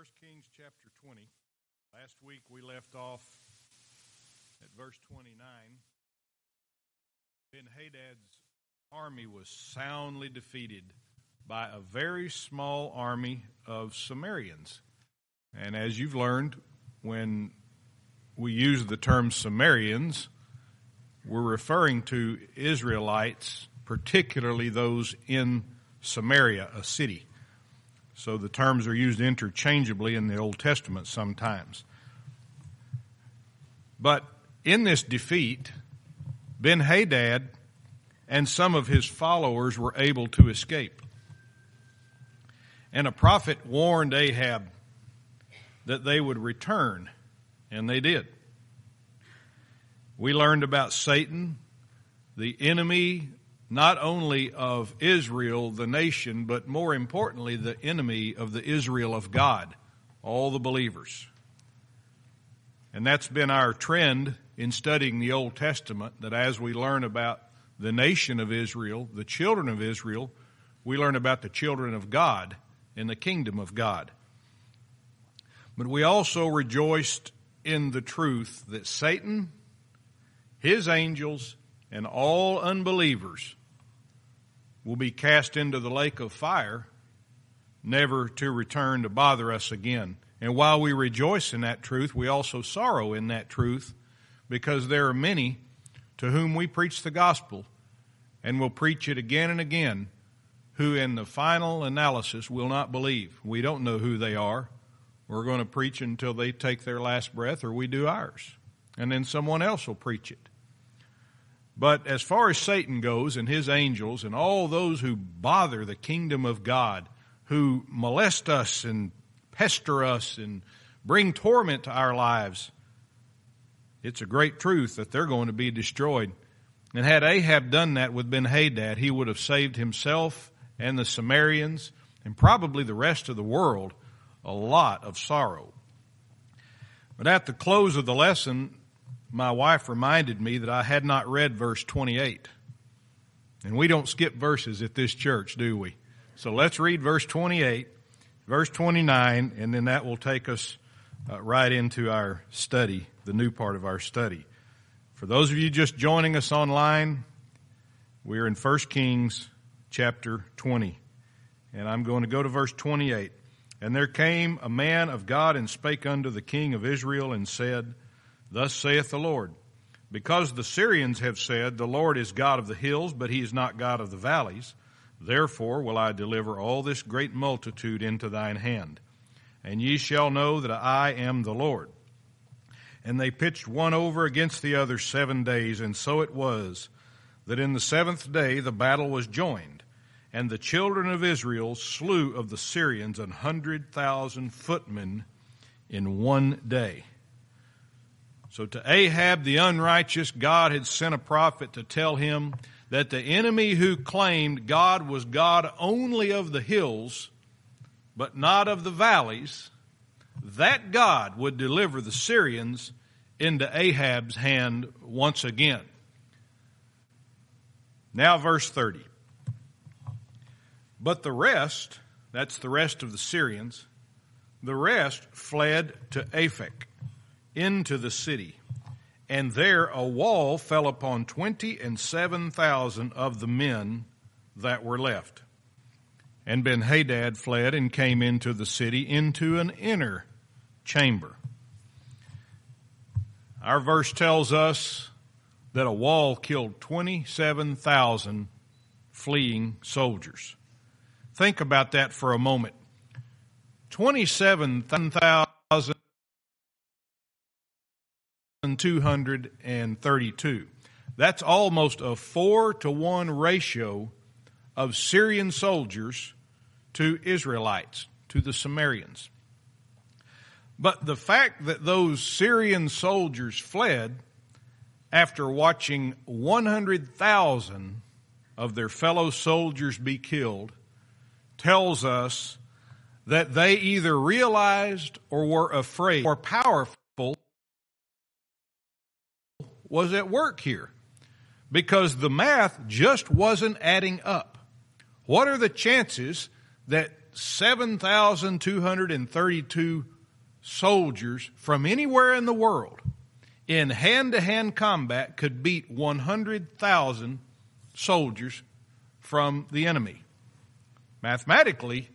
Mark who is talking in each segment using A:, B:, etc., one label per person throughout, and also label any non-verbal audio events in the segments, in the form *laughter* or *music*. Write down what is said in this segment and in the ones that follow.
A: 1 Kings chapter 20. Last week we left off at verse 29. Ben Hadad's army was soundly defeated by a very small army of Samarians. And as you've learned, when we use the term Samarians, we're referring to Israelites, particularly those in Samaria, a city. So the terms are used interchangeably in the Old Testament sometimes. But in this defeat, Ben Hadad and some of his followers were able to escape. And a prophet warned Ahab that they would return, and they did. We learned about Satan, the enemy not only of Israel, the nation, but more importantly, the enemy of the Israel of God, all the believers. And that's been our trend in studying the Old Testament, that as we learn about the nation of Israel, the children of Israel, we learn about the children of God in the kingdom of God. But we also rejoiced in the truth that Satan, his angels, and all unbelievers will be cast into the lake of fire, never to return to bother us again. And while we rejoice in that truth, we also sorrow in that truth because there are many to whom we preach the gospel and will preach it again and again who in the final analysis will not believe. We don't know who they are. We're going to preach until they take their last breath or we do ours. And then someone else will preach it. But as far as Satan goes and his angels and all those who bother the kingdom of God, who molest us and pester us and bring torment to our lives, it's a great truth that they're going to be destroyed. And had Ahab done that with Ben Hadad, he would have saved himself and the Samarians and probably the rest of the world a lot of sorrow. But at the close of the lesson, my wife reminded me that I had not read verse 28. And we don't skip verses at this church, do we? So let's read verse 28, verse 29, and then that will take us uh, right into our study, the new part of our study. For those of you just joining us online, we're in 1 Kings chapter 20. And I'm going to go to verse 28. And there came a man of God and spake unto the king of Israel and said, Thus saith the Lord, because the Syrians have said, The Lord is God of the hills, but he is not God of the valleys, therefore will I deliver all this great multitude into thine hand. And ye shall know that I am the Lord. And they pitched one over against the other seven days, and so it was that in the seventh day the battle was joined, and the children of Israel slew of the Syrians an hundred thousand footmen in one day. So to Ahab the unrighteous, God had sent a prophet to tell him that the enemy who claimed God was God only of the hills, but not of the valleys, that God would deliver the Syrians into Ahab's hand once again. Now, verse 30. But the rest, that's the rest of the Syrians, the rest fled to Aphek into the city. And there a wall fell upon twenty and seven thousand of the men that were left. And Ben Hadad fled and came into the city into an inner chamber. Our verse tells us that a wall killed 27,000 fleeing soldiers. Think about that for a moment. 27,000 232. That's almost a four to one ratio of Syrian soldiers to Israelites, to the Samarians. But the fact that those Syrian soldiers fled after watching 100,000 of their fellow soldiers be killed tells us that they either realized or were afraid or powerful was at work here because the math just wasn't adding up. What are the chances that 7,232 soldiers from anywhere in the world in hand to hand combat could beat 100,000 soldiers from the enemy. Mathematically,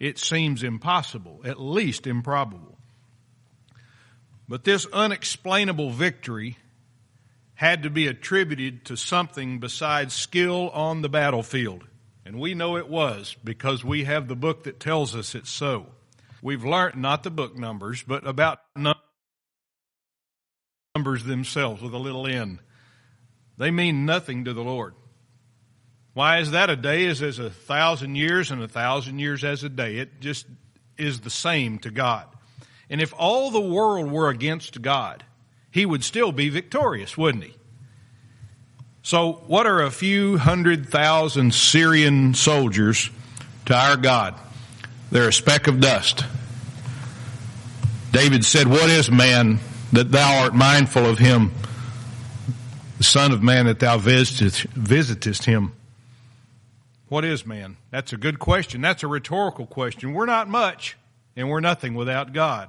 A: it seems impossible, at least improbable. But this unexplainable victory had to be attributed to something besides skill on the battlefield. And we know it was because we have the book that tells us it's so. We've learned not the book numbers, but about numbers themselves with a little n. They mean nothing to the Lord. Why is that? A day is as a thousand years and a thousand years as a day. It just is the same to God. And if all the world were against God, he would still be victorious, wouldn't he? So, what are a few hundred thousand Syrian soldiers to our God? They're a speck of dust. David said, What is man that thou art mindful of him? The Son of Man that thou visitest, him. What is man? That's a good question. That's a rhetorical question. We're not much, and we're nothing without God.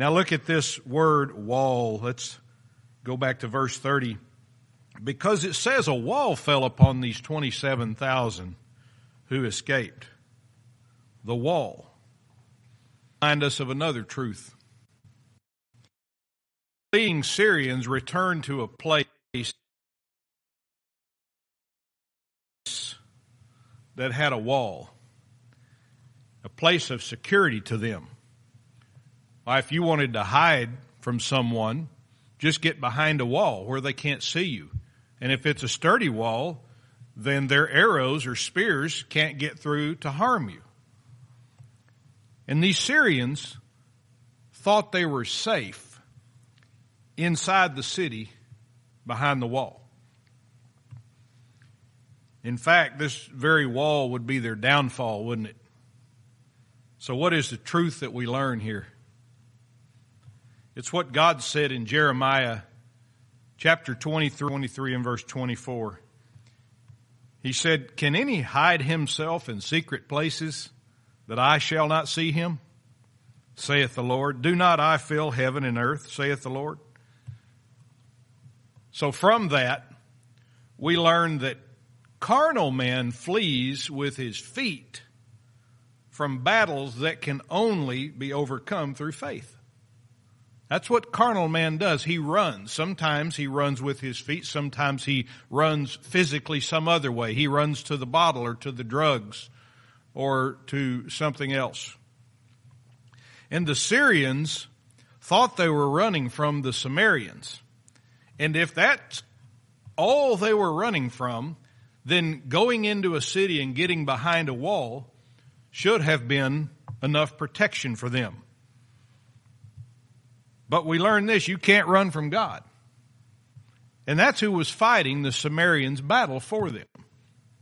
A: Now look at this word wall. Let's go back to verse 30. Because it says a wall fell upon these 27,000 who escaped. The wall. Remind us of another truth. Fleeing Syrians returned to a place that had a wall, a place of security to them. If you wanted to hide from someone, just get behind a wall where they can't see you. And if it's a sturdy wall, then their arrows or spears can't get through to harm you. And these Syrians thought they were safe inside the city behind the wall. In fact, this very wall would be their downfall, wouldn't it? So, what is the truth that we learn here? It's what God said in Jeremiah chapter 23, 23 and verse 24. He said, Can any hide himself in secret places that I shall not see him? saith the Lord. Do not I fill heaven and earth, saith the Lord? So from that, we learn that carnal man flees with his feet from battles that can only be overcome through faith. That's what carnal man does. He runs. Sometimes he runs with his feet. Sometimes he runs physically some other way. He runs to the bottle or to the drugs or to something else. And the Syrians thought they were running from the Samaritans. And if that's all they were running from, then going into a city and getting behind a wall should have been enough protection for them. But we learn this you can't run from God. And that's who was fighting the Samaritans' battle for them.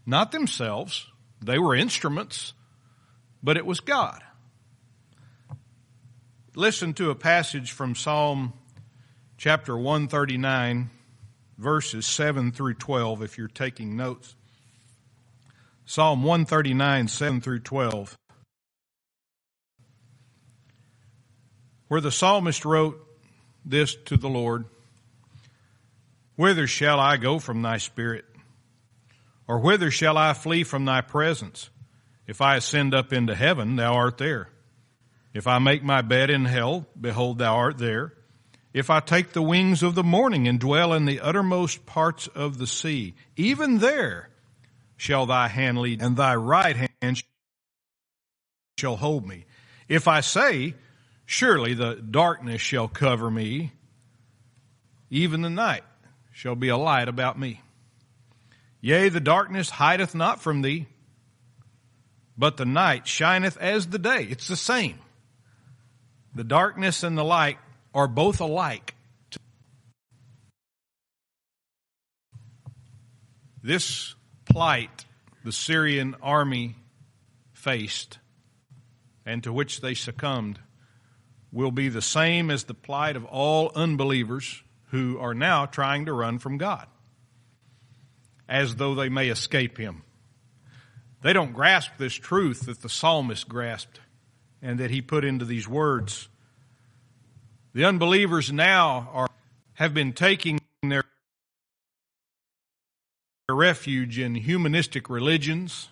A: Not themselves, they were instruments, but it was God. Listen to a passage from Psalm chapter 139, verses 7 through 12, if you're taking notes. Psalm 139, 7 through 12. Where the psalmist wrote this to the Lord Whither shall I go from thy spirit? Or whither shall I flee from thy presence? If I ascend up into heaven, thou art there. If I make my bed in hell, behold, thou art there. If I take the wings of the morning and dwell in the uttermost parts of the sea, even there shall thy hand lead, and thy right hand shall hold me. If I say, Surely the darkness shall cover me, even the night shall be a light about me. Yea, the darkness hideth not from thee, but the night shineth as the day. It's the same. The darkness and the light are both alike. This plight the Syrian army faced and to which they succumbed will be the same as the plight of all unbelievers who are now trying to run from God, as though they may escape Him. They don't grasp this truth that the psalmist grasped and that he put into these words. The unbelievers now are, have been taking their refuge in humanistic religions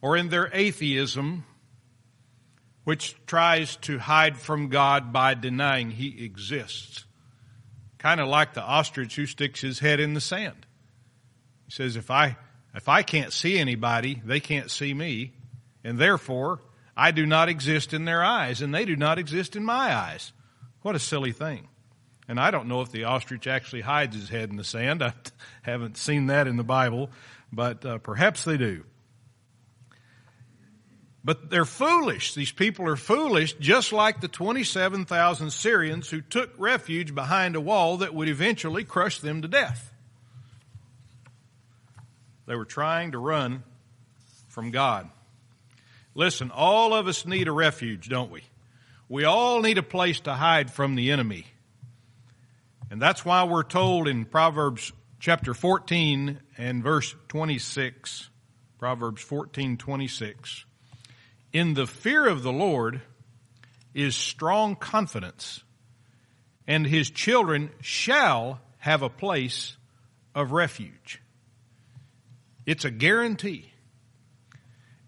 A: or in their atheism, which tries to hide from God by denying He exists. Kind of like the ostrich who sticks his head in the sand. He says, if I, if I can't see anybody, they can't see me, and therefore I do not exist in their eyes, and they do not exist in my eyes. What a silly thing. And I don't know if the ostrich actually hides his head in the sand. I *laughs* haven't seen that in the Bible, but uh, perhaps they do. But they're foolish. These people are foolish, just like the 27,000 Syrians who took refuge behind a wall that would eventually crush them to death. They were trying to run from God. Listen, all of us need a refuge, don't we? We all need a place to hide from the enemy. And that's why we're told in Proverbs chapter 14 and verse 26, Proverbs 14, 26, in the fear of the Lord is strong confidence, and his children shall have a place of refuge. It's a guarantee.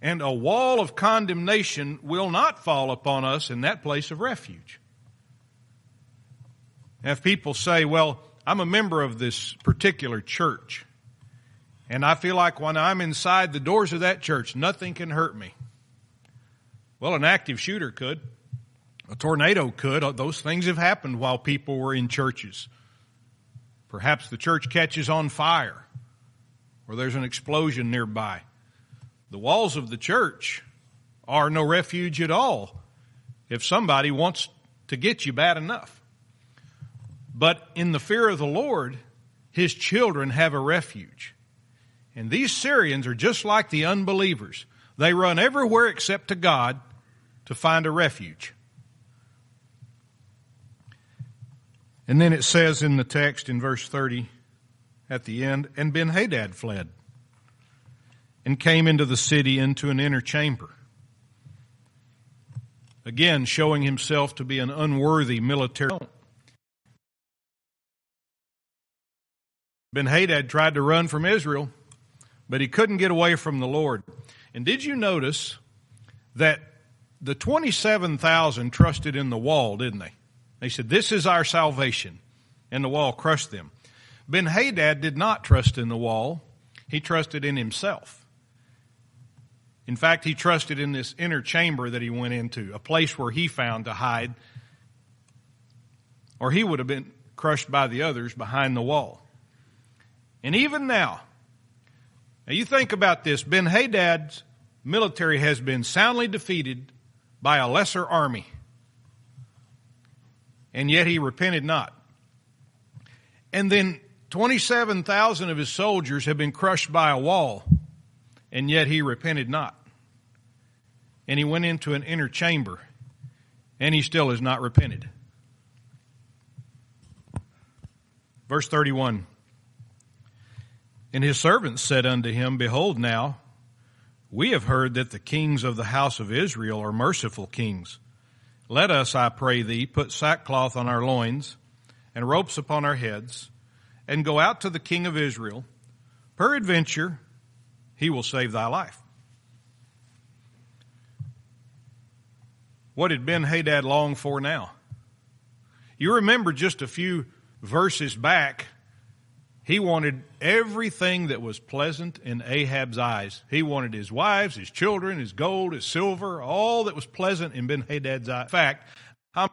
A: And a wall of condemnation will not fall upon us in that place of refuge. Now, if people say, well, I'm a member of this particular church, and I feel like when I'm inside the doors of that church, nothing can hurt me. Well, an active shooter could. A tornado could. Uh, those things have happened while people were in churches. Perhaps the church catches on fire or there's an explosion nearby. The walls of the church are no refuge at all if somebody wants to get you bad enough. But in the fear of the Lord, his children have a refuge. And these Syrians are just like the unbelievers. They run everywhere except to God to find a refuge. And then it says in the text in verse 30, at the end, and Ben Hadad fled and came into the city into an inner chamber. Again, showing himself to be an unworthy military. Ben Hadad tried to run from Israel, but he couldn't get away from the Lord. And did you notice that the 27,000 trusted in the wall, didn't they? They said, This is our salvation. And the wall crushed them. Ben Hadad did not trust in the wall, he trusted in himself. In fact, he trusted in this inner chamber that he went into, a place where he found to hide, or he would have been crushed by the others behind the wall. And even now, now you think about this Ben Hadad's military has been soundly defeated by a lesser army, and yet he repented not. And then 27,000 of his soldiers have been crushed by a wall, and yet he repented not. And he went into an inner chamber, and he still has not repented. Verse 31 And his servants said unto him, Behold, now, we have heard that the kings of the house of Israel are merciful kings. Let us, I pray thee, put sackcloth on our loins and ropes upon our heads and go out to the king of Israel. Peradventure, he will save thy life. What did Ben Hadad long for now? You remember just a few verses back, he wanted everything that was pleasant in Ahab's eyes. He wanted his wives, his children, his gold, his silver, all that was pleasant in Ben Hadad's eyes. In fact, I'm,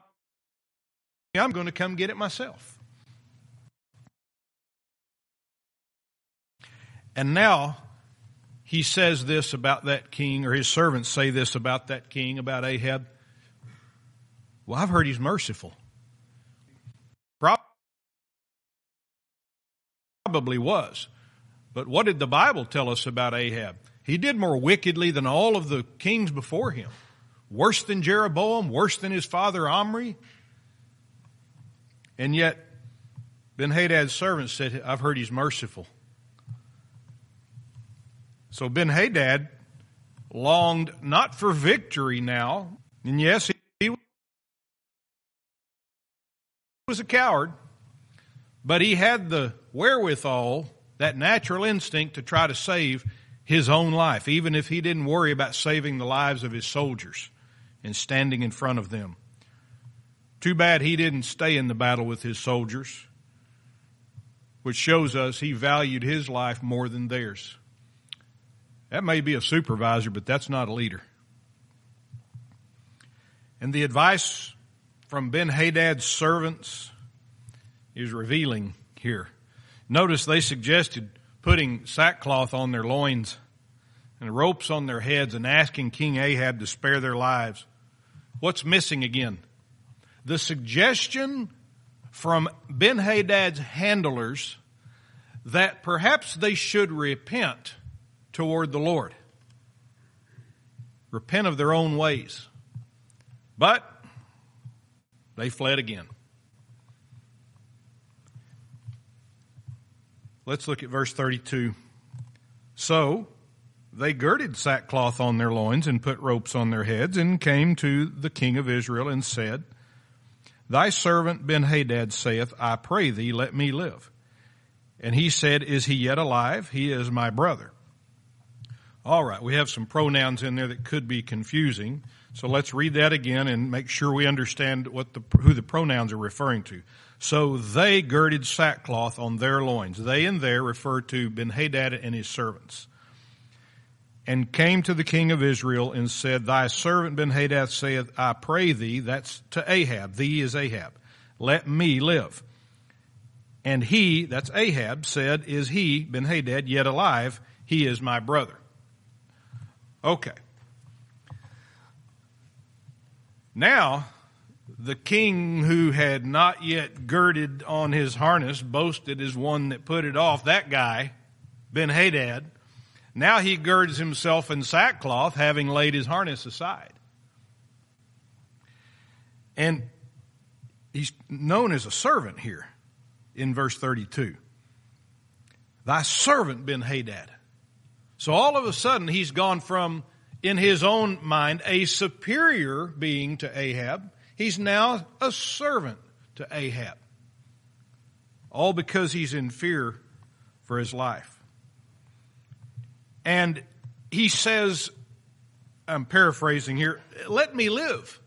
A: I'm going to come get it myself. And now he says this about that king, or his servants say this about that king, about Ahab. Well, I've heard he's merciful. Probably was. But what did the Bible tell us about Ahab? He did more wickedly than all of the kings before him. Worse than Jeroboam, worse than his father Omri. And yet, Ben Hadad's servants said, I've heard he's merciful. So Ben Hadad longed not for victory now, and yes, he was a coward, but he had the wherewithal, that natural instinct to try to save his own life, even if he didn't worry about saving the lives of his soldiers and standing in front of them. Too bad he didn't stay in the battle with his soldiers, which shows us he valued his life more than theirs. That may be a supervisor, but that's not a leader. And the advice from Ben Hadad's servants is revealing here. Notice they suggested putting sackcloth on their loins and ropes on their heads and asking King Ahab to spare their lives. What's missing again? The suggestion from Ben Hadad's handlers that perhaps they should repent toward the Lord. Repent of their own ways. But they fled again. Let's look at verse 32. So they girded sackcloth on their loins and put ropes on their heads and came to the king of Israel and said, Thy servant Ben-Hadad saith, I pray thee, let me live. And he said, Is he yet alive? He is my brother. All right, we have some pronouns in there that could be confusing. So let's read that again and make sure we understand what the, who the pronouns are referring to. So they girded sackcloth on their loins. They and there refer to Ben-Hadad and his servants. And came to the king of Israel and said, Thy servant Ben-Hadad saith, I pray thee, that's to Ahab, thee is Ahab, let me live. And he, that's Ahab, said, Is he, Ben-Hadad, yet alive? He is my brother. Okay. Now, the king who had not yet girded on his harness boasted as one that put it off. That guy, Ben Hadad, now he girds himself in sackcloth, having laid his harness aside. And he's known as a servant here in verse 32. Thy servant Ben Hadad. So all of a sudden he's gone from, in his own mind, a superior being to Ahab He's now a servant to Ahab. All because he's in fear for his life. And he says, I'm paraphrasing here, let me live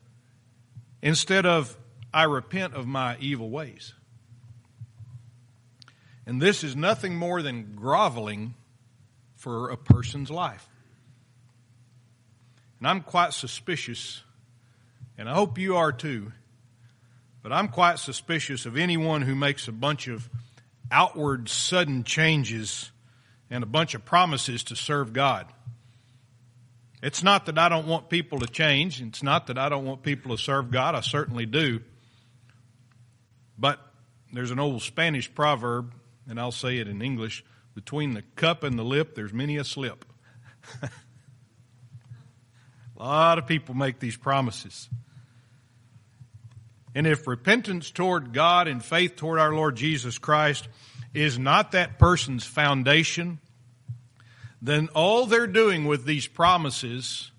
A: instead of I repent of my evil ways. And this is nothing more than groveling for a person's life. And I'm quite suspicious and I hope you are too. But I'm quite suspicious of anyone who makes a bunch of outward sudden changes and a bunch of promises to serve God. It's not that I don't want people to change. It's not that I don't want people to serve God. I certainly do. But there's an old Spanish proverb, and I'll say it in English between the cup and the lip, there's many a slip. *laughs* a lot of people make these promises. And if repentance toward God and faith toward our Lord Jesus Christ is not that person's foundation, then all they're doing with these promises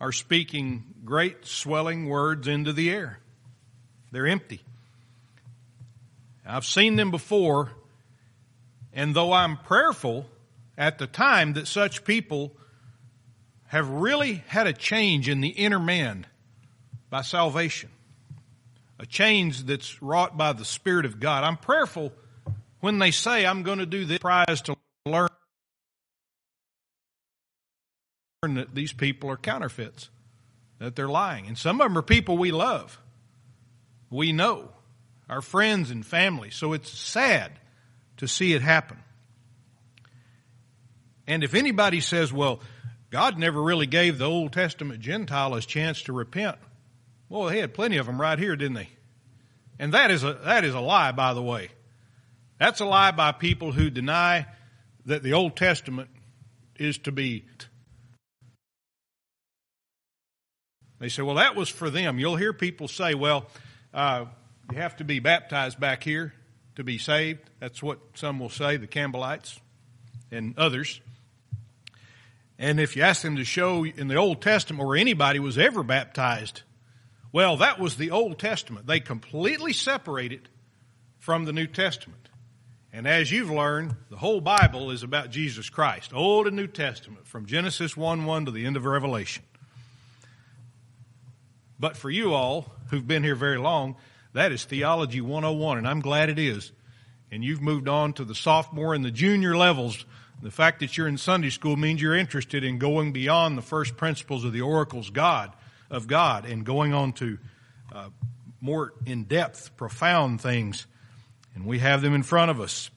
A: are speaking great swelling words into the air. They're empty. I've seen them before, and though I'm prayerful at the time that such people have really had a change in the inner man by salvation, a change that's wrought by the Spirit of God. I'm prayerful when they say, I'm going to do this prize to learn that these people are counterfeits, that they're lying. And some of them are people we love. We know, our friends and family. So it's sad to see it happen. And if anybody says, well, God never really gave the Old Testament Gentile a chance to repent, well, they had plenty of them right here, didn't they? And that is a, that is a lie, by the way. That's a lie by people who deny that the Old Testament is to be. They say, well, that was for them. You'll hear people say, well, uh, you have to be baptized back here to be saved. That's what some will say, the Campbellites and others. And if you ask them to show in the Old Testament where anybody was ever baptized, well, that was the Old Testament. They completely separated from the New Testament. And as you've learned, the whole Bible is about Jesus Christ, Old and New Testament, from Genesis 1 1 to the end of Revelation. But for you all who've been here very long, that is Theology 101, and I'm glad it is. And you've moved on to the sophomore and the junior levels the fact that you're in Sunday school means you're interested in going beyond the first principles of the oracles God of God and going on to uh, more in-depth, profound things. And we have them in front of us.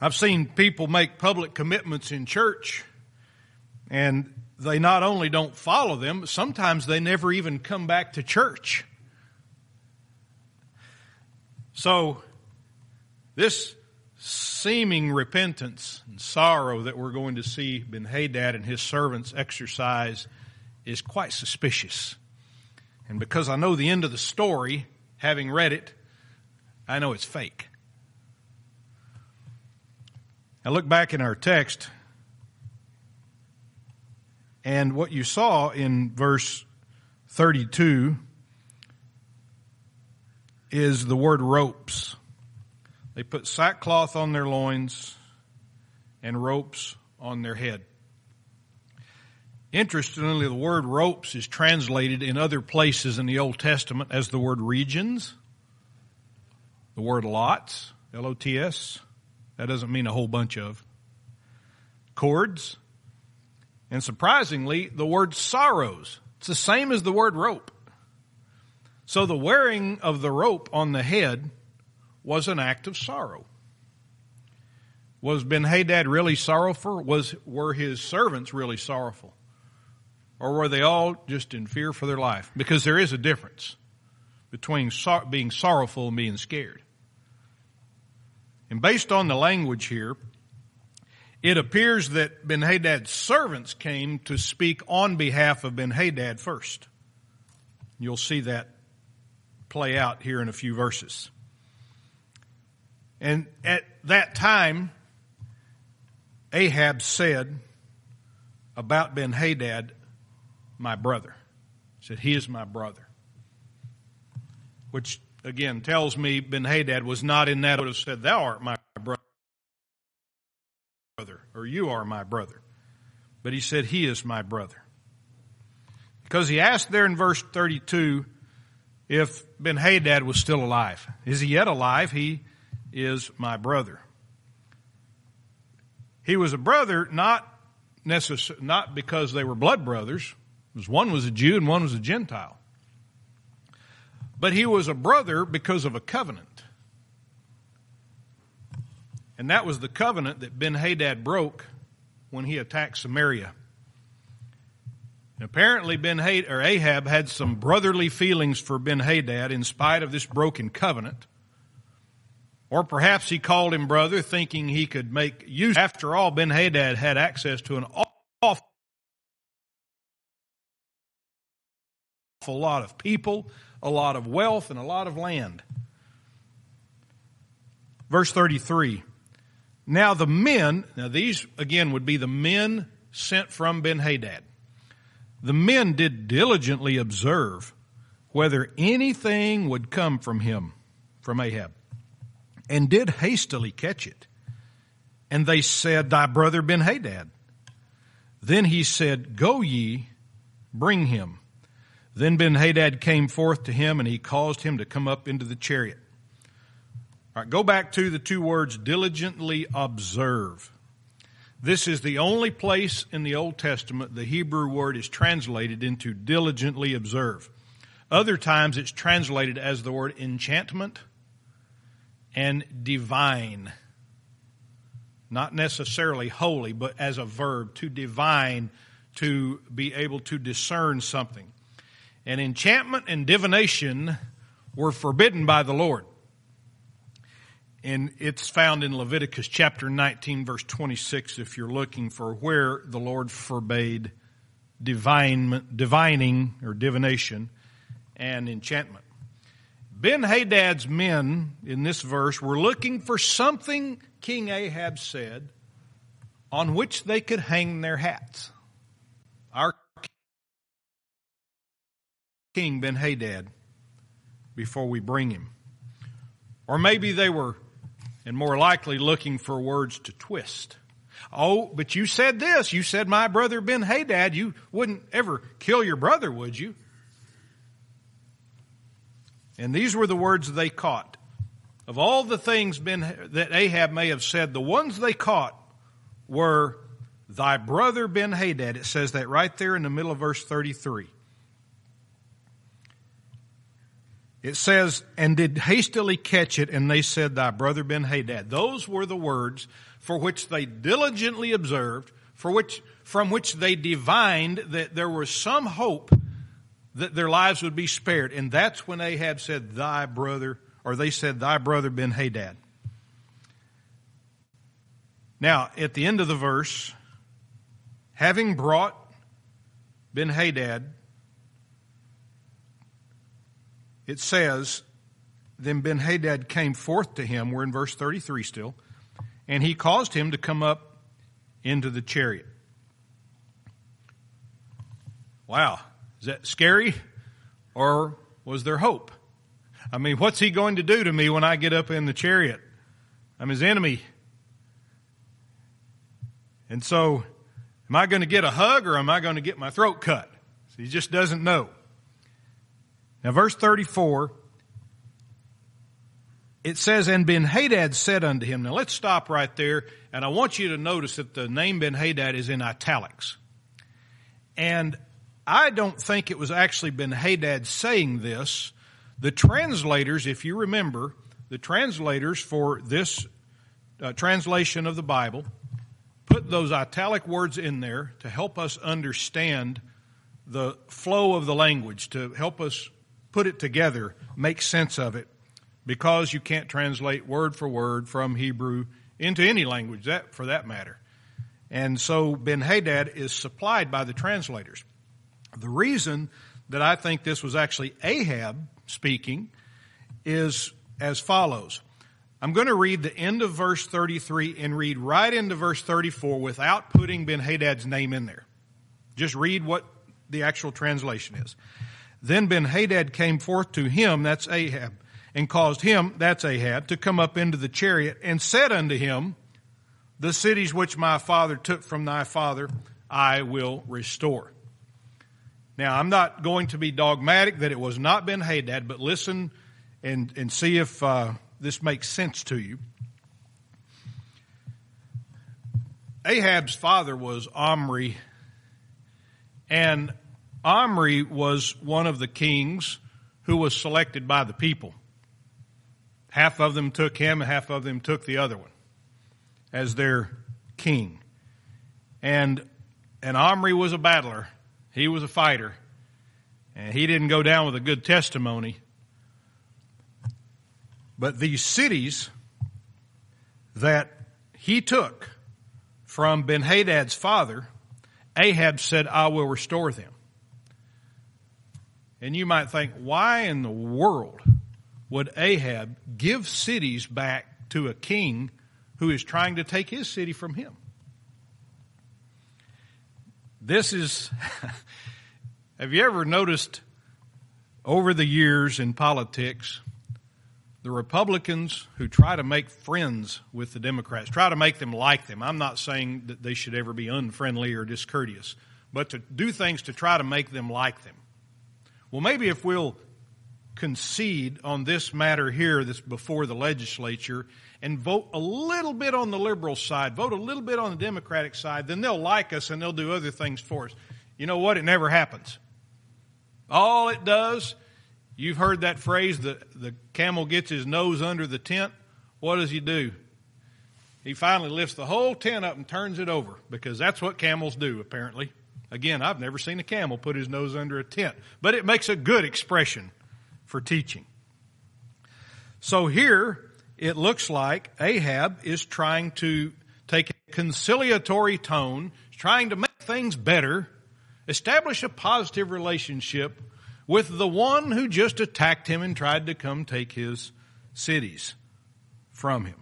A: I've seen people make public commitments in church and they not only don't follow them, sometimes they never even come back to church. So, this seeming repentance and sorrow that we're going to see Ben Hadad and his servants exercise is quite suspicious. And because I know the end of the story, having read it, I know it's fake. I look back in our text, and what you saw in verse 32 is the word ropes. They put sackcloth on their loins and ropes on their head. Interestingly, the word ropes is translated in other places in the Old Testament as the word regions, the word lots, L-O-T-S. That doesn't mean a whole bunch of. Cords. And surprisingly, the word sorrows. It's the same as the word rope. So the wearing of the rope on the head was an act of sorrow. Was Ben Hadad really sorrowful? Was, were his servants really sorrowful? Or were they all just in fear for their life? Because there is a difference between sor- being sorrowful and being scared. And based on the language here, it appears that Ben Hadad's servants came to speak on behalf of Ben Hadad first. You'll see that play out here in a few verses. And at that time, Ahab said about Ben Hadad, my brother. He said, He is my brother. Which again tells me Ben Hadad was not in that would have said, Thou art my brother, or you are my brother. But he said, He is my brother. Because he asked there in verse 32 if Ben Hadad was still alive. Is he yet alive? He is my brother. He was a brother not necess- not because they were blood brothers, because one was a Jew and one was a Gentile. But he was a brother because of a covenant. And that was the covenant that Ben Hadad broke when he attacked Samaria. And apparently Ben Hadad, or Ahab had some brotherly feelings for Ben Hadad in spite of this broken covenant. Or perhaps he called him brother thinking he could make use. After all, Ben Hadad had access to an awful lot of people, a lot of wealth, and a lot of land. Verse 33. Now the men, now these again would be the men sent from Ben Hadad. The men did diligently observe whether anything would come from him, from Ahab and did hastily catch it. And they said, Thy brother Ben Hadad. Then he said, Go ye, bring him. Then Ben Hadad came forth to him, and he caused him to come up into the chariot. All right, go back to the two words, diligently observe. This is the only place in the Old Testament the Hebrew word is translated into diligently observe. Other times it's translated as the word enchantment and divine. Not necessarily holy, but as a verb, to divine, to be able to discern something. And enchantment and divination were forbidden by the Lord. And it's found in Leviticus chapter 19 verse 26 if you're looking for where the Lord forbade divine, divining or divination and enchantment. Ben Hadad's men in this verse were looking for something King Ahab said on which they could hang their hats. Our king Ben Hadad before we bring him. Or maybe they were, and more likely, looking for words to twist. Oh, but you said this. You said my brother Ben Hadad. You wouldn't ever kill your brother, would you? And these were the words they caught. Of all the things ben, that Ahab may have said, the ones they caught were thy brother Ben Hadad. It says that right there in the middle of verse 33. It says, and did hastily catch it, and they said, thy brother Ben Hadad. Those were the words for which they diligently observed, for which, from which they divined that there was some hope that their lives would be spared. And that's when Ahab said, thy brother, or they said, thy brother Ben Hadad. Now, at the end of the verse, having brought Ben Hadad it says, Then Ben Hadad came forth to him, we're in verse 33 still, and he caused him to come up into the chariot. Wow, is that scary? Or was there hope? I mean, what's he going to do to me when I get up in the chariot? I'm his enemy. And so, am I going to get a hug or am I going to get my throat cut? So he just doesn't know. Now, verse 34, it says, And Ben Hadad said unto him, Now let's stop right there, and I want you to notice that the name Ben Hadad is in italics. And I don't think it was actually Ben Hadad saying this. The translators, if you remember, the translators for this uh, translation of the Bible put those italic words in there to help us understand the flow of the language, to help us put it together, make sense of it, because you can't translate word for word from Hebrew into any language that, for that matter. And so Ben Hadad is supplied by the translators. The reason that I think this was actually Ahab speaking is as follows. I'm going to read the end of verse 33 and read right into verse 34 without putting Ben Hadad's name in there. Just read what the actual translation is. Then Ben Hadad came forth to him, that's Ahab, and caused him, that's Ahab, to come up into the chariot and said unto him, The cities which my father took from thy father, I will restore. Now, I'm not going to be dogmatic that it was not Ben Hadad, but listen and, and see if uh, this makes sense to you. Ahab's father was Omri, and Omri was one of the kings who was selected by the people. Half of them took him, half of them took the other one as their king. And, and Omri was a battler. He was a fighter. And he didn't go down with a good testimony. But these cities that he took from Ben Hadad's father, Ahab said, I will restore them. And you might think, why in the world would Ahab give cities back to a king who is trying to take his city from him? This is, *laughs* have you ever noticed over the years in politics, the Republicans who try to make friends with the Democrats, try to make them like them. I'm not saying that they should ever be unfriendly or discourteous, but to do things to try to make them like them. Well, maybe if we'll concede on this matter here that's before the legislature and vote a little bit on the liberal side, vote a little bit on the Democratic side, then they'll like us and they'll do other things for us. You know what? It never happens. All it does, you've heard that phrase, the, the camel gets his nose under the tent. What does he do? He finally lifts the whole tent up and turns it over because that's what camels do, apparently. Again, I've never seen a camel put his nose under a tent, but it makes a good expression for teaching. So here, it looks like Ahab is trying to take a conciliatory tone, trying to make things better, establish a positive relationship with the one who just attacked him and tried to come take his cities from him.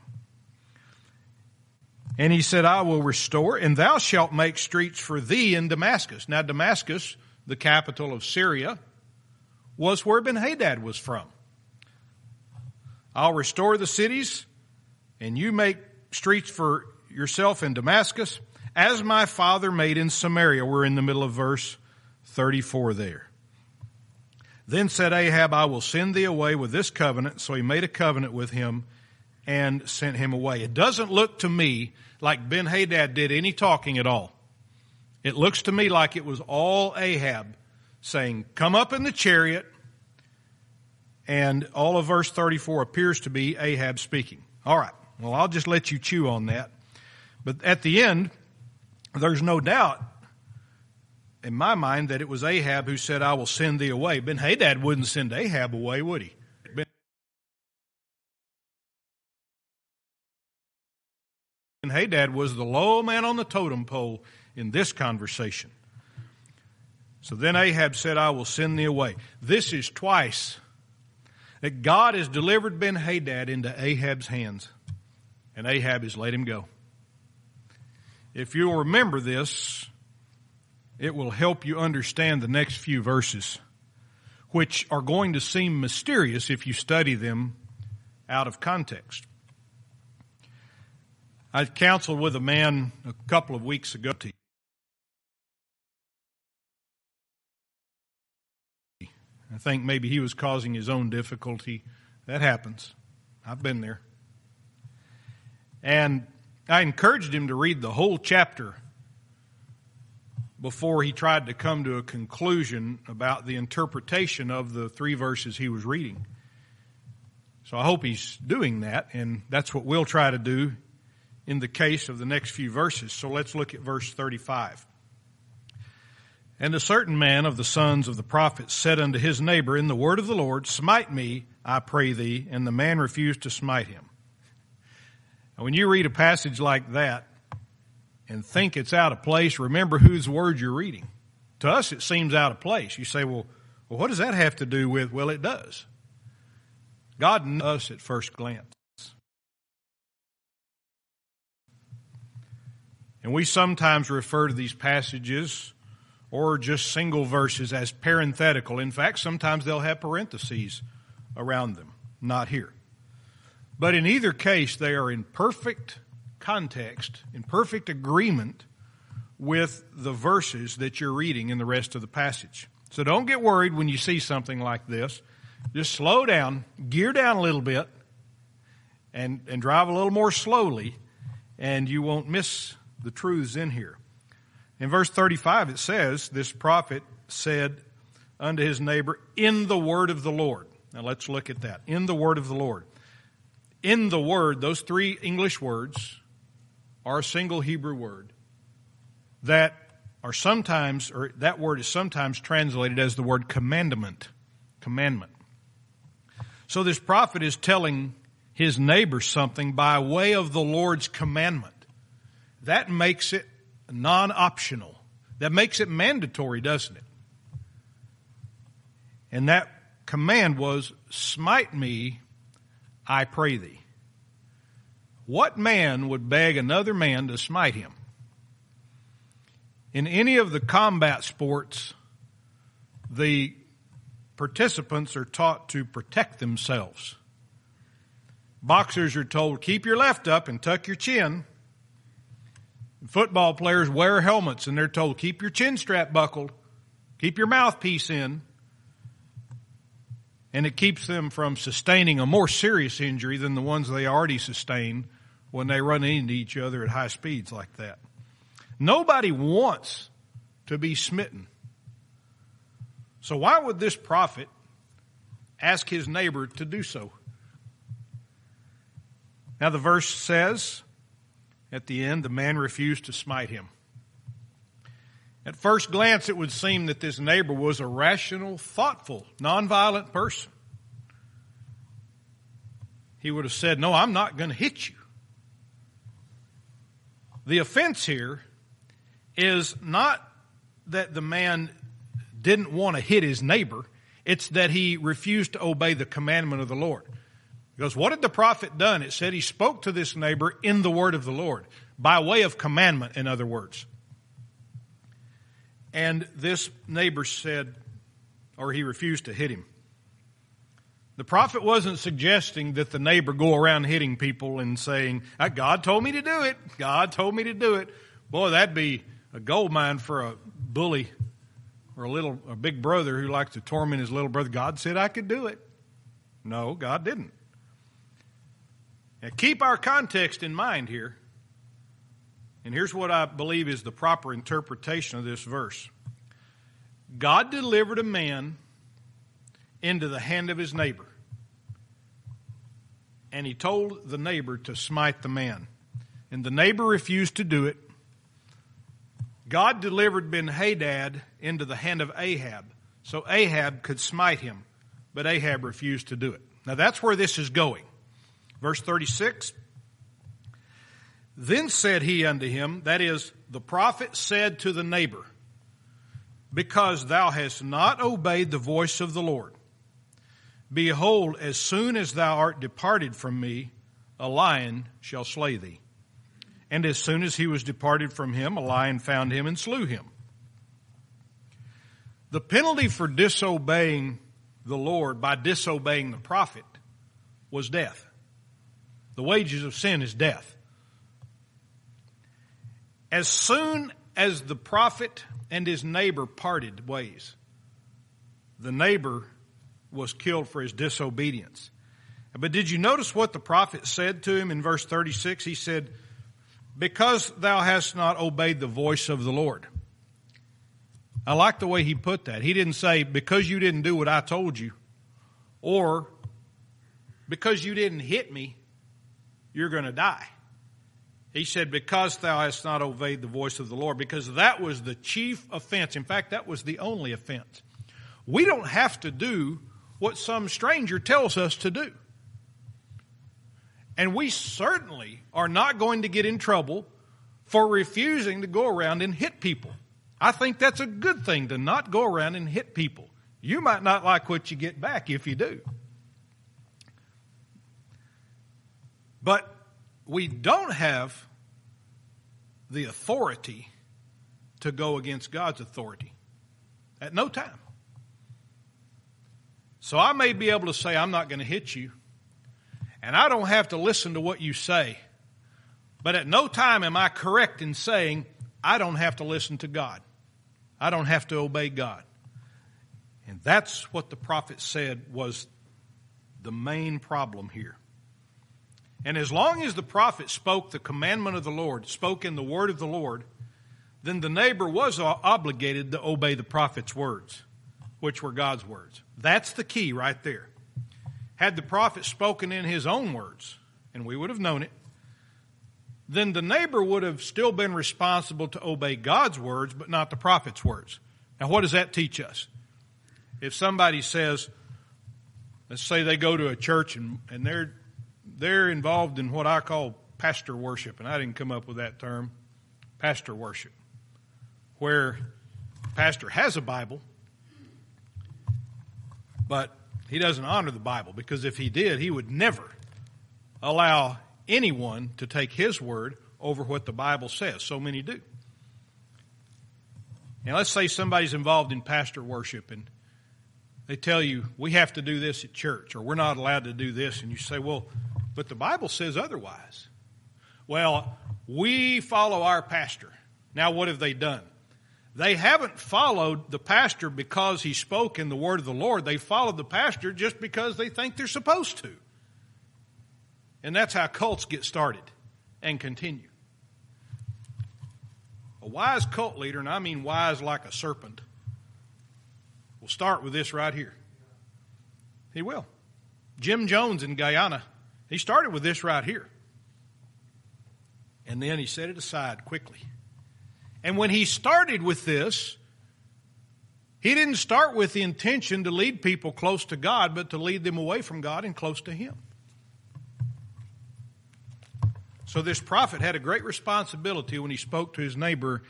A: And he said, I will restore, and thou shalt make streets for thee in Damascus. Now, Damascus, the capital of Syria, was where Ben Hadad was from. I'll restore the cities, and you make streets for yourself in Damascus, as my father made in Samaria. We're in the middle of verse 34 there. Then said Ahab, I will send thee away with this covenant. So he made a covenant with him and sent him away. It doesn't look to me like Ben Hadad did any talking at all. It looks to me like it was all Ahab saying, Come up in the chariot. And all of verse 34 appears to be Ahab speaking. All right. Well, I'll just let you chew on that. But at the end, there's no doubt in my mind that it was Ahab who said, I will send thee away. Ben Hadad wouldn't send Ahab away, would he? Ben Hadad was the low man on the totem pole in this conversation. So then Ahab said, I will send thee away. This is twice that God has delivered Ben Hadad into Ahab's hands, and Ahab has let him go. If you'll remember this, it will help you understand the next few verses, which are going to seem mysterious if you study them out of context. I counseled with a man a couple of weeks ago. I think maybe he was causing his own difficulty. That happens. I've been there. And I encouraged him to read the whole chapter before he tried to come to a conclusion about the interpretation of the three verses he was reading. So I hope he's doing that, and that's what we'll try to do in the case of the next few verses. So let's look at verse 35. And a certain man of the sons of the prophets said unto his neighbor in the word of the Lord, Smite me, I pray thee. And the man refused to smite him. When you read a passage like that, and think it's out of place, remember whose words you're reading. To us, it seems out of place. You say, well, well, what does that have to do with? Well, it does. God knows us at first glance. And we sometimes refer to these passages or just single verses as parenthetical. In fact, sometimes they'll have parentheses around them. Not here. But in either case, they are in perfect context, in perfect agreement with the verses that you're reading in the rest of the passage. So don't get worried when you see something like this. Just slow down, gear down a little bit, and, and drive a little more slowly, and you won't miss the truths in here. In verse 35, it says, This prophet said unto his neighbor, In the word of the Lord. Now let's look at that. In the word of the Lord. In the word, those three English words are a single Hebrew word that are sometimes, or that word is sometimes translated as the word commandment. Commandment. So this prophet is telling his neighbor something by way of the Lord's commandment. That makes it non optional. That makes it mandatory, doesn't it? And that command was, Smite me, I pray thee. What man would beg another man to smite him? In any of the combat sports, the participants are taught to protect themselves. Boxers are told, keep your left up and tuck your chin. Football players wear helmets and they're told, keep your chin strap buckled, keep your mouthpiece in. And it keeps them from sustaining a more serious injury than the ones they already sustain when they run into each other at high speeds like that. Nobody wants to be smitten. So why would this prophet ask his neighbor to do so? Now the verse says at the end, the man refused to smite him. At first glance, it would seem that this neighbor was a rational, thoughtful, nonviolent person. He would have said, No, I'm not going to hit you. The offense here is not that the man didn't want to hit his neighbor, it's that he refused to obey the commandment of the Lord. Because what had the prophet done? It said he spoke to this neighbor in the word of the Lord, by way of commandment, in other words. And this neighbor said, or he refused to hit him. The prophet wasn't suggesting that the neighbor go around hitting people and saying, ah, God told me to do it. God told me to do it. Boy, that'd be a gold mine for a bully or a little, a big brother who likes to torment his little brother. God said I could do it. No, God didn't. Now keep our context in mind here. And here's what I believe is the proper interpretation of this verse God delivered a man into the hand of his neighbor, and he told the neighbor to smite the man. And the neighbor refused to do it. God delivered Ben Hadad into the hand of Ahab, so Ahab could smite him, but Ahab refused to do it. Now that's where this is going. Verse 36 then said he unto him, that is, the prophet said to the neighbor, because thou hast not obeyed the voice of the Lord. Behold, as soon as thou art departed from me, a lion shall slay thee. And as soon as he was departed from him, a lion found him and slew him. The penalty for disobeying the Lord by disobeying the prophet was death. The wages of sin is death. As soon as the prophet and his neighbor parted ways, the neighbor was killed for his disobedience. But did you notice what the prophet said to him in verse 36? He said, Because thou hast not obeyed the voice of the Lord. I like the way he put that. He didn't say, Because you didn't do what I told you, or because you didn't hit me, you're going to die. He said, Because thou hast not obeyed the voice of the Lord, because that was the chief offense. In fact, that was the only offense. We don't have to do what some stranger tells us to do. And we certainly are not going to get in trouble for refusing to go around and hit people. I think that's a good thing to not go around and hit people. You might not like what you get back if you do. But we don't have the authority to go against God's authority at no time. So I may be able to say, I'm not going to hit you, and I don't have to listen to what you say. But at no time am I correct in saying, I don't have to listen to God. I don't have to obey God. And that's what the prophet said was the main problem here. And as long as the prophet spoke the commandment of the Lord, spoke in the word of the Lord, then the neighbor was obligated to obey the prophet's words, which were God's words. That's the key right there. Had the prophet spoken in his own words, and we would have known it, then the neighbor would have still been responsible to obey God's words, but not the prophet's words. Now, what does that teach us? If somebody says, let's say they go to a church and, and they're they're involved in what I call pastor worship, and I didn't come up with that term, pastor worship, where pastor has a Bible, but he doesn't honor the Bible because if he did, he would never allow anyone to take his word over what the Bible says. So many do. And let's say somebody's involved in pastor worship and they tell you, we have to do this at church or we're not allowed to do this. And you say, well, but the Bible says otherwise. Well, we follow our pastor. Now, what have they done? They haven't followed the pastor because he spoke in the word of the Lord. They followed the pastor just because they think they're supposed to. And that's how cults get started and continue. A wise cult leader, and I mean wise like a serpent, will start with this right here. He will. Jim Jones in Guyana he started with this right here. And then he set it aside quickly. And when he started with this, he didn't start with the intention to lead people close to God, but to lead them away from God and close to Him. So this prophet had a great responsibility when he spoke to his neighbor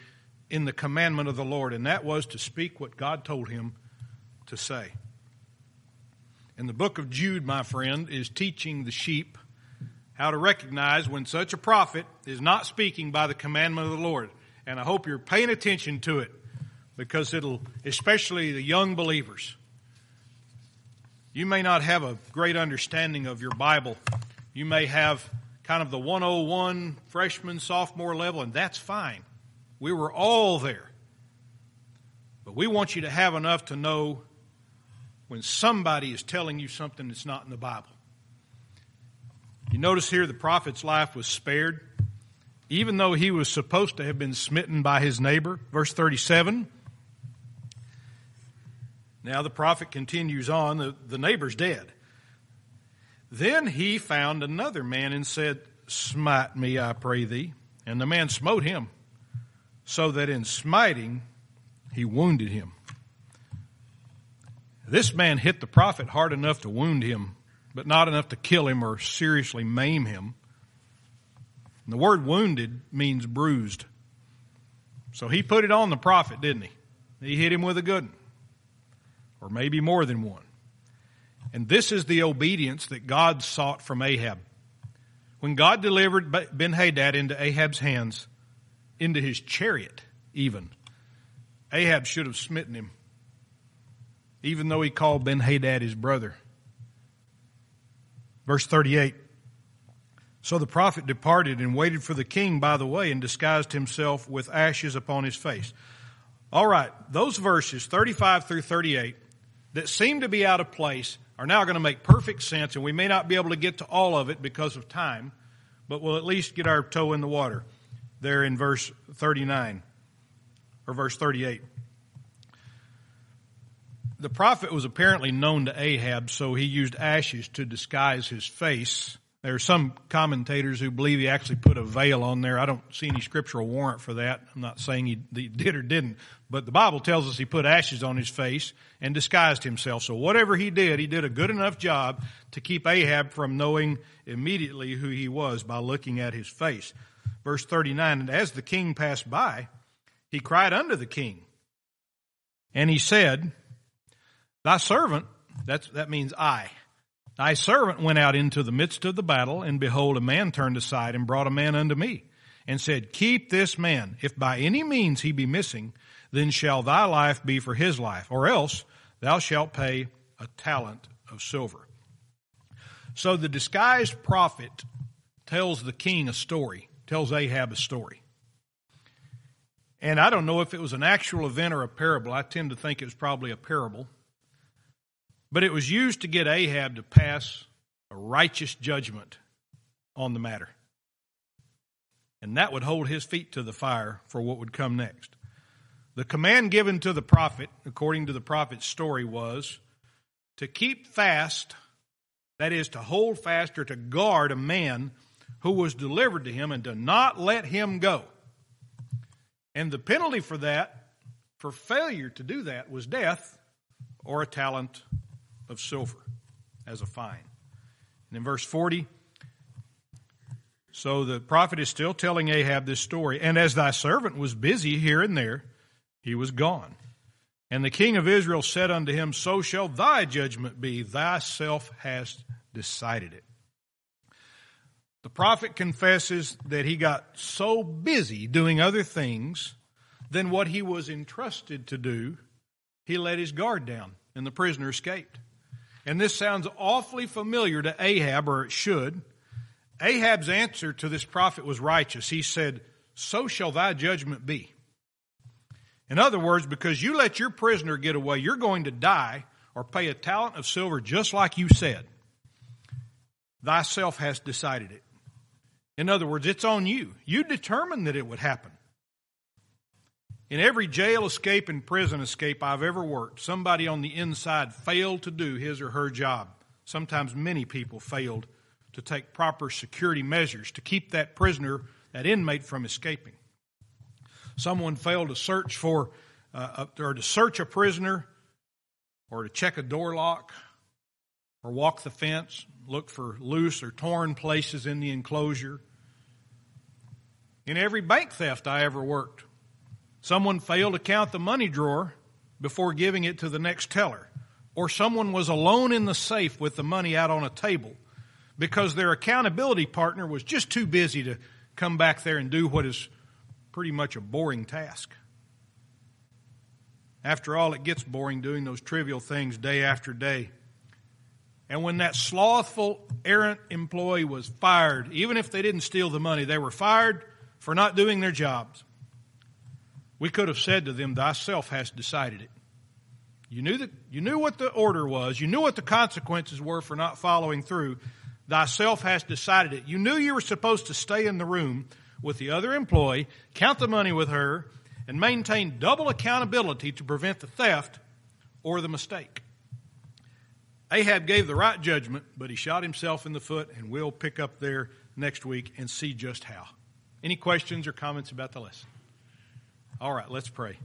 A: in the commandment of the Lord, and that was to speak what God told him to say. And the book of Jude, my friend, is teaching the sheep how to recognize when such a prophet is not speaking by the commandment of the Lord. And I hope you're paying attention to it because it'll, especially the young believers, you may not have a great understanding of your Bible. You may have kind of the 101 freshman, sophomore level, and that's fine. We were all there. But we want you to have enough to know when somebody is telling you something that's not in the Bible. You notice here the prophet's life was spared, even though he was supposed to have been smitten by his neighbor. Verse 37. Now the prophet continues on, the, the neighbor's dead. Then he found another man and said, Smite me, I pray thee. And the man smote him, so that in smiting he wounded him. This man hit the prophet hard enough to wound him, but not enough to kill him or seriously maim him. And the word wounded means bruised. So he put it on the prophet, didn't he? He hit him with a good one, or maybe more than one. And this is the obedience that God sought from Ahab. When God delivered Ben Hadad into Ahab's hands, into his chariot even, Ahab should have smitten him even though he called Ben Hadad his brother. Verse 38. So the prophet departed and waited for the king by the way and disguised himself with ashes upon his face. All right, those verses 35 through 38 that seem to be out of place are now going to make perfect sense and we may not be able to get to all of it because of time, but we'll at least get our toe in the water there in verse 39 or verse 38 the prophet was apparently known to Ahab, so he used ashes to disguise his face. There are some commentators who believe he actually put a veil on there. I don't see any scriptural warrant for that. I'm not saying he, did or didn't, but the Bible tells us he put ashes on his face and disguised himself. So whatever he did, he did a good enough job to keep Ahab from knowing immediately who he was by looking at his face. Verse 39, and as the king passed by, he cried unto the king, and he said, Thy servant, that's, that means I. Thy servant went out into the midst of the battle, and behold, a man turned aside and brought a man unto me, and said, Keep this man. If by any means he be missing, then shall thy life be for his life, or else thou shalt pay a talent of silver. So the disguised prophet tells the king a story, tells Ahab a story. And I don't know if it was an actual event or a parable. I tend to think it was probably a parable. But it was used to get Ahab to pass a righteous judgment on the matter. And that would hold his feet to the fire for what would come next. The command given to the prophet, according to the prophet's story, was to keep fast, that is, to hold fast or to guard a man who was delivered to him and to not let him go. And the penalty for that, for failure to do that, was death or a talent of silver as a fine. And in verse 40, so the prophet is still telling Ahab this story. And as thy servant was busy here and there, he was gone. And the king of Israel said unto him, So shall thy judgment be. Thyself hast decided it. The prophet confesses that he got so busy doing other things than what he was entrusted to do, he let his guard down and the prisoner escaped. And this sounds awfully familiar to Ahab, or it should. Ahab's answer to this prophet was righteous. He said, So shall thy judgment be. In other words, because you let your prisoner get away, you're going to die or pay a talent of silver just like you said. Thyself has decided it. In other words, it's on you. You determined that it would happen. In every jail escape and prison escape I've ever worked, somebody on the inside failed to do his or her job. Sometimes many people failed to take proper security measures to keep that prisoner, that inmate, from escaping. Someone failed to search for, uh, or to search a prisoner, or to check a door lock, or walk the fence, look for loose or torn places in the enclosure. In every bank theft I ever worked, Someone failed to count the money drawer before giving it to the next teller. or someone was alone in the safe with the money out on a table because their accountability partner was just too busy to come back there and do what is pretty much a boring task. After all, it gets boring doing those trivial things day after day. And when that slothful, errant employee was fired, even if they didn't steal the money, they were fired for not doing their jobs. We could have said to them, Thyself has decided it. You knew that you knew what the order was, you knew what the consequences were for not following through. Thyself has decided it. You knew you were supposed to stay in the room with the other employee, count the money with her, and maintain double accountability to prevent the theft or the mistake. Ahab gave the right judgment, but he shot himself in the foot, and we'll pick up there next week and see just how. Any questions or comments about the lesson? All right, let's pray.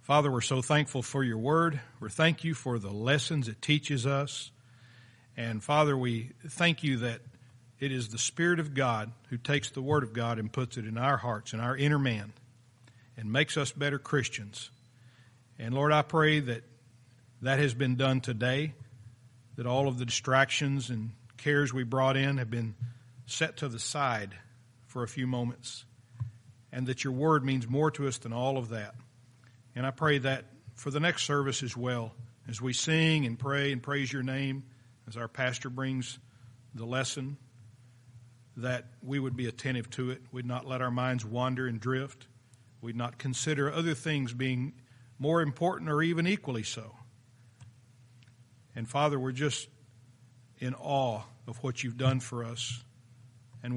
A: Father, we're so thankful for your word. We're thank you for the lessons it teaches us. And Father, we thank you that it is the Spirit of God who takes the Word of God and puts it in our hearts, in our inner man, and makes us better Christians. And Lord, I pray that that has been done today, that all of the distractions and cares we brought in have been set to the side for a few moments, and that your Word means more to us than all of that. And I pray that for the next service as well, as we sing and pray and praise your name, as our pastor brings the lesson, that we would be attentive to it. We'd not let our minds wander and drift. We'd not consider other things being more important or even equally so. And Father, we're just in awe of what you've done for us